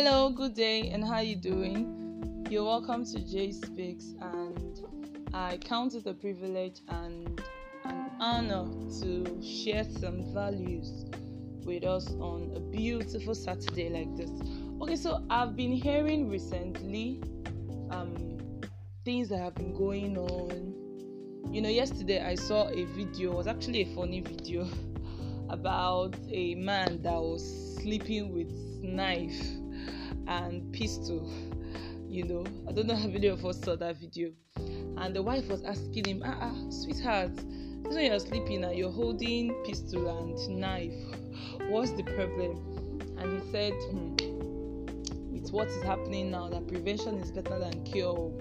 Hello, good day, and how you doing? You're welcome to Jay Speaks, and I count it a privilege and an honor to share some values with us on a beautiful Saturday like this. Okay, so I've been hearing recently um, things that have been going on. You know, yesterday I saw a video, it was actually a funny video about a man that was sleeping with knife and pistol. You know, I don't know how many of us saw that video. And the wife was asking him, ah, ah sweetheart, this when you're sleeping and you're holding pistol and knife. What's the problem? And he said, hmm, with what is happening now, that prevention is better than cure.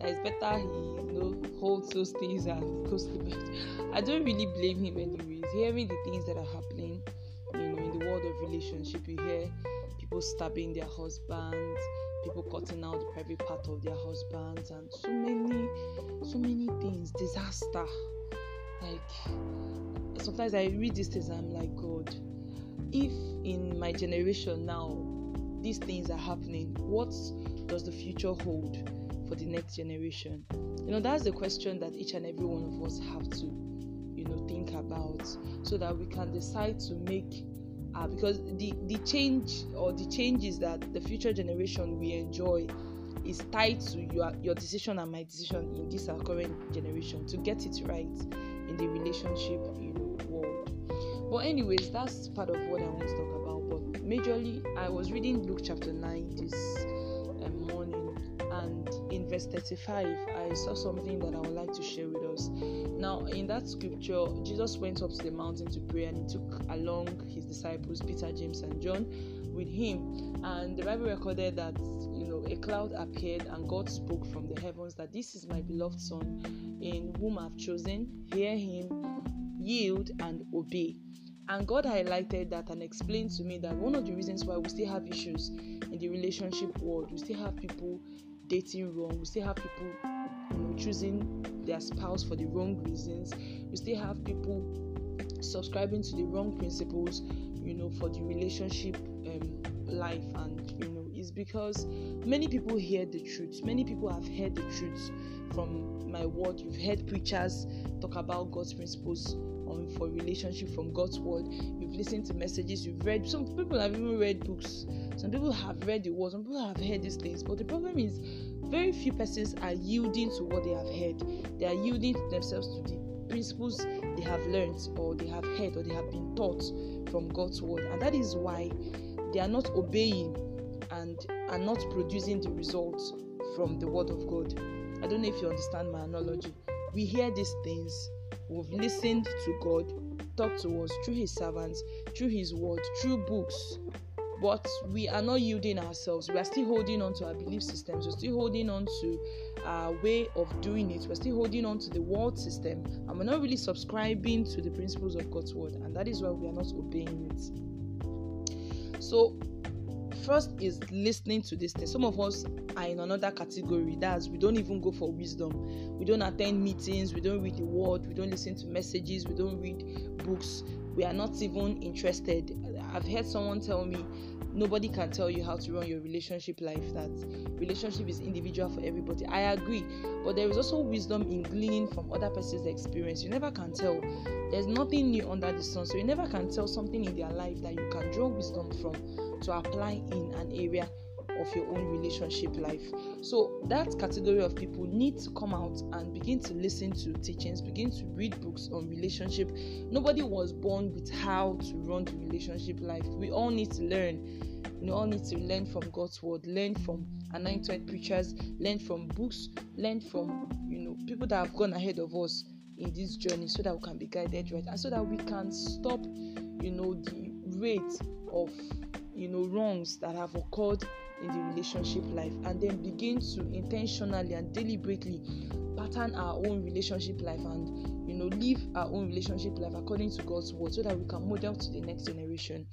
That it's better he, you know, holds those things and goes to bed. I don't really blame him anyways. Hearing the things that are happening, you know, in the world of relationship, you hear people stabbing their husbands, people cutting out the private part of their husbands, and so many, so many things. Disaster. Like sometimes I read these things, I'm like, God, if in my generation now these things are happening, what does the future hold for the next generation? You know, that's the question that each and every one of us have to, you know, think about so that we can decide to make uh, because the the change or the changes that the future generation will enjoy is tied to your your decision and my decision in this our current generation to get it right in the relationship you know world. But anyways that's part of what i want to talk about. But majorly i was reading luke chapter 9 this in verse 35 i saw something that i would like to share with us now, in that scripture, Jesus went up to the mountain to pray and he took along his disciples, Peter, James, and John, with him. And the Bible recorded that, you know, a cloud appeared and God spoke from the heavens that this is my beloved Son, in whom I've chosen. Hear him, yield, and obey. And God highlighted that and explained to me that one of the reasons why we still have issues in the relationship world, we still have people dating wrong, we still have people you know, choosing their spouse for the wrong reasons. We still have people subscribing to the wrong principles, you know, for the relationship um, life, and you know, it's because many people hear the truth. Many people have heard the truth from my word. You've heard preachers talk about God's principles on for relationship from God's word. You've listened to messages. You've read. Some people have even read books. Some people have read the word. Some people have heard these things. But the problem is very few persons are yielding to what they have heard. They are yielding themselves to the principles they have learned or they have heard or they have been taught from God's word. And that is why they are not obeying and are not producing the results from the word of God. I don't know if you understand my analogy. We hear these things, we've listened to God talk to us through his servants, through his word, through books, but we are not yielding ourselves. We are still holding on to our belief systems. We're still holding on to our way of doing it. We're still holding on to the world system, and we're not really subscribing to the principles of God's word, and that is why we are not obeying it. So, first is listening to this thing. Some of us are in another category. That's we don't even go for wisdom. We don't attend meetings. We don't read the word. We don't listen to messages. We don't read books. We are not even interested. I've heard someone tell me nobody can tell you how to run your relationship life that relationship is individual for everybody. I agree. But there is also wisdom in gleaning from other person's experience. You never can tell. There's nothing new under the sun so you never can tell something in their life that you can draw wisdom from to apply in an area of your own relationship life. So, that category of people need to come out and begin to listen to teachings, begin to read books on relationship. Nobody was born with how to run the relationship life. We all need to learn. We all need to learn from God's word, learn from anointed preachers, learn from books, learn from you know people that have gone ahead of us in this journey so that we can be guided right and so that we can stop you know the rate of you know wrongs that have occurred in the relationship life and then begin to intentionally and deliberately pattern our own relationship life and you know live our own relationship life according to God's word so that we can model to the next generation.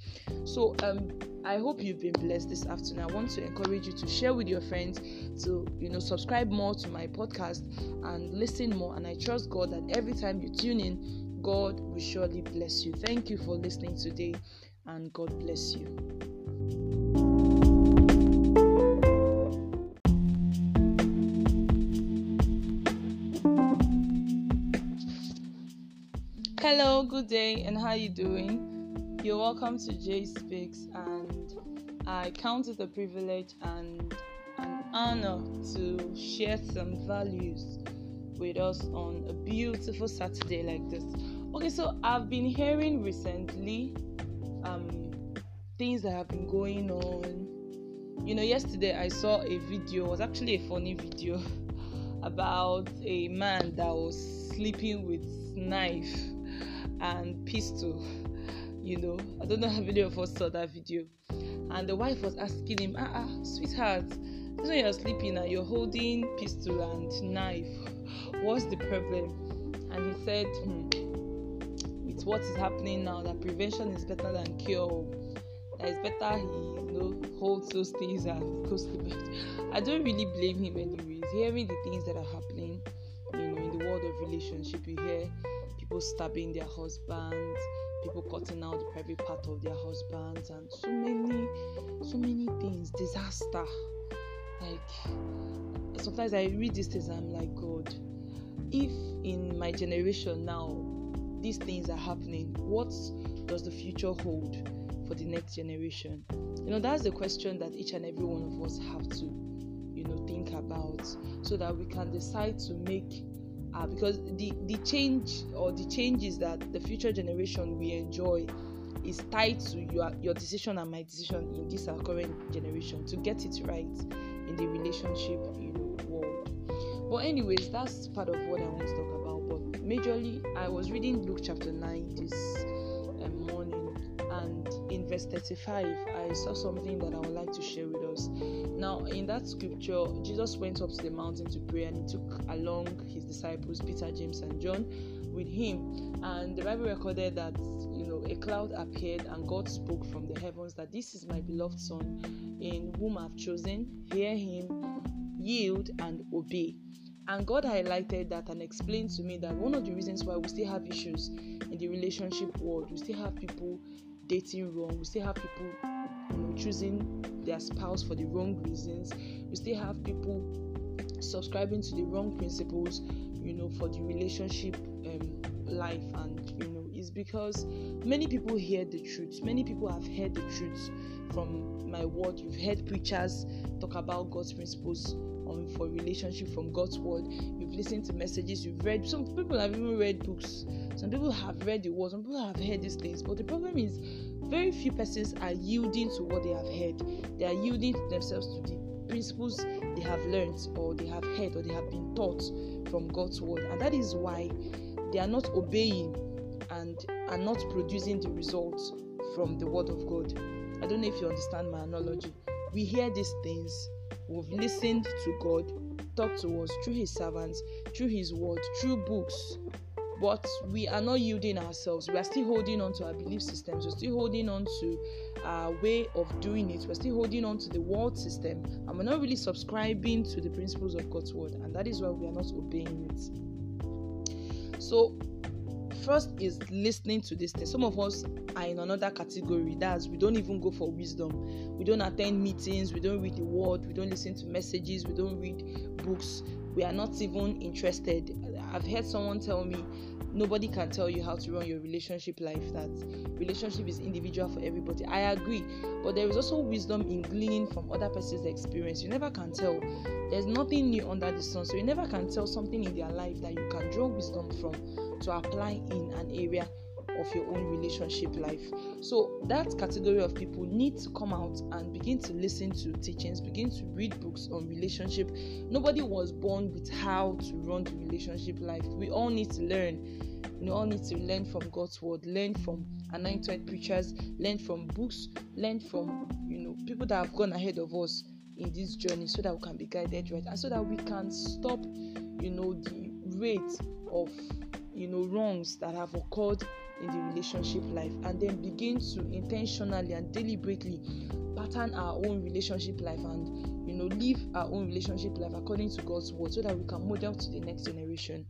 So um I hope you've been blessed this afternoon. I want to encourage you to share with your friends to you know subscribe more to my podcast and listen more and I trust God that every time you tune in God will surely bless you. Thank you for listening today and God bless you. Hello, good day, and how you doing? You're welcome to J Speaks, and I count it a privilege and an honor to share some values with us on a beautiful Saturday like this. Okay, so I've been hearing recently um, things that have been going on. You know, yesterday I saw a video, it was actually a funny video about a man that was sleeping with knife and pistol. You know, I don't know how many of us saw that video. And the wife was asking him, ah, ah sweetheart, this when you're sleeping and you're holding pistol and knife, what's the problem? And he said, hmm, with what is happening now, that prevention is better than cure. That it's better he, you know, holds those things and goes to bed. I don't really blame him anyways. Hearing the things that are happening, you know, in the world of relationship, you hear people stabbing their husbands, people cutting out the private part of their husbands, and so many, so many things. Disaster. Like sometimes I read these things, I'm like, God, if in my generation now these things are happening, what does the future hold for the next generation? You know, that's the question that each and every one of us have to, you know, think about so that we can decide to make uh, because the the change or the changes that the future generation will enjoy is tied to your your decision and my decision in this our current generation to get it right in the relationship you know world but anyways that's part of what i want to talk about but majorly i was reading luke chapter 9 this um, morning and in verse 35 i saw something that i would like to share with us. Now in that scripture jesus went up to the mountain to pray and he took along his disciples peter james and john with him. And the bible recorded that you know a cloud appeared and god spoke from the heavens that this is my beloved son in whom i've chosen. Hear him yield and obey and God highlighted that and explained to me that one of the reasons why we still have issues in the relationship world, we still have people dating wrong. We still have people you know, choosing their spouse for the wrong reasons. We still have people subscribing to the wrong principles, you know, for the relationship um, life. And you know, it's because many people hear the truth. Many people have heard the truth from my word. You've heard preachers talk about God's principles on for relationship from God's word. You've listened to messages. You've read. Some people have even read books some people have read the word, some people have heard these things, but the problem is very few persons are yielding to what they have heard. They are yielding themselves to the principles they have learned or they have heard or they have been taught from God's word. And that is why they are not obeying and are not producing the results from the word of God. I don't know if you understand my analogy. We hear these things, we've listened to God talk to us through his servants, through his word, through books, but we are not yielding ourselves. We are still holding on to our belief systems. We're still holding on to our way of doing it. We're still holding on to the world system, and we're not really subscribing to the principles of God's word, and that is why we are not obeying it. So, first is listening to this thing. Some of us are in another category. That's we don't even go for wisdom. We don't attend meetings. We don't read the word. We don't listen to messages. We don't read books. We are not even interested. I've heard someone tell me nobody can tell you how to run your relationship life that relationship is individual for everybody. I agree. But there is also wisdom in gleaning from other person's experience. You never can tell. There's nothing new under the sun. So you never can tell something in their life that you can draw wisdom from to apply in an area of your own relationship life. So, that category of people need to come out and begin to listen to teachings, begin to read books on relationship. Nobody was born with how to run the relationship life. We all need to learn we all need to learn from God's word, learn from anointed preachers, learn from books, learn from you know people that have gone ahead of us in this journey so that we can be guided right and so that we can stop you know the rate of you know wrongs that have occurred in the relationship life and then begin to intentionally and deliberately pattern our own relationship life and you know live our own relationship life according to God's word so that we can model to the next generation.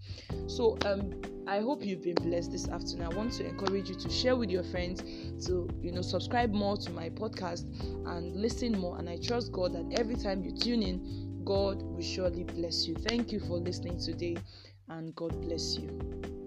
So um I hope you've been blessed this afternoon. I want to encourage you to share with your friends, to you know subscribe more to my podcast and listen more. And I trust God that every time you tune in, God will surely bless you. Thank you for listening today, and God bless you.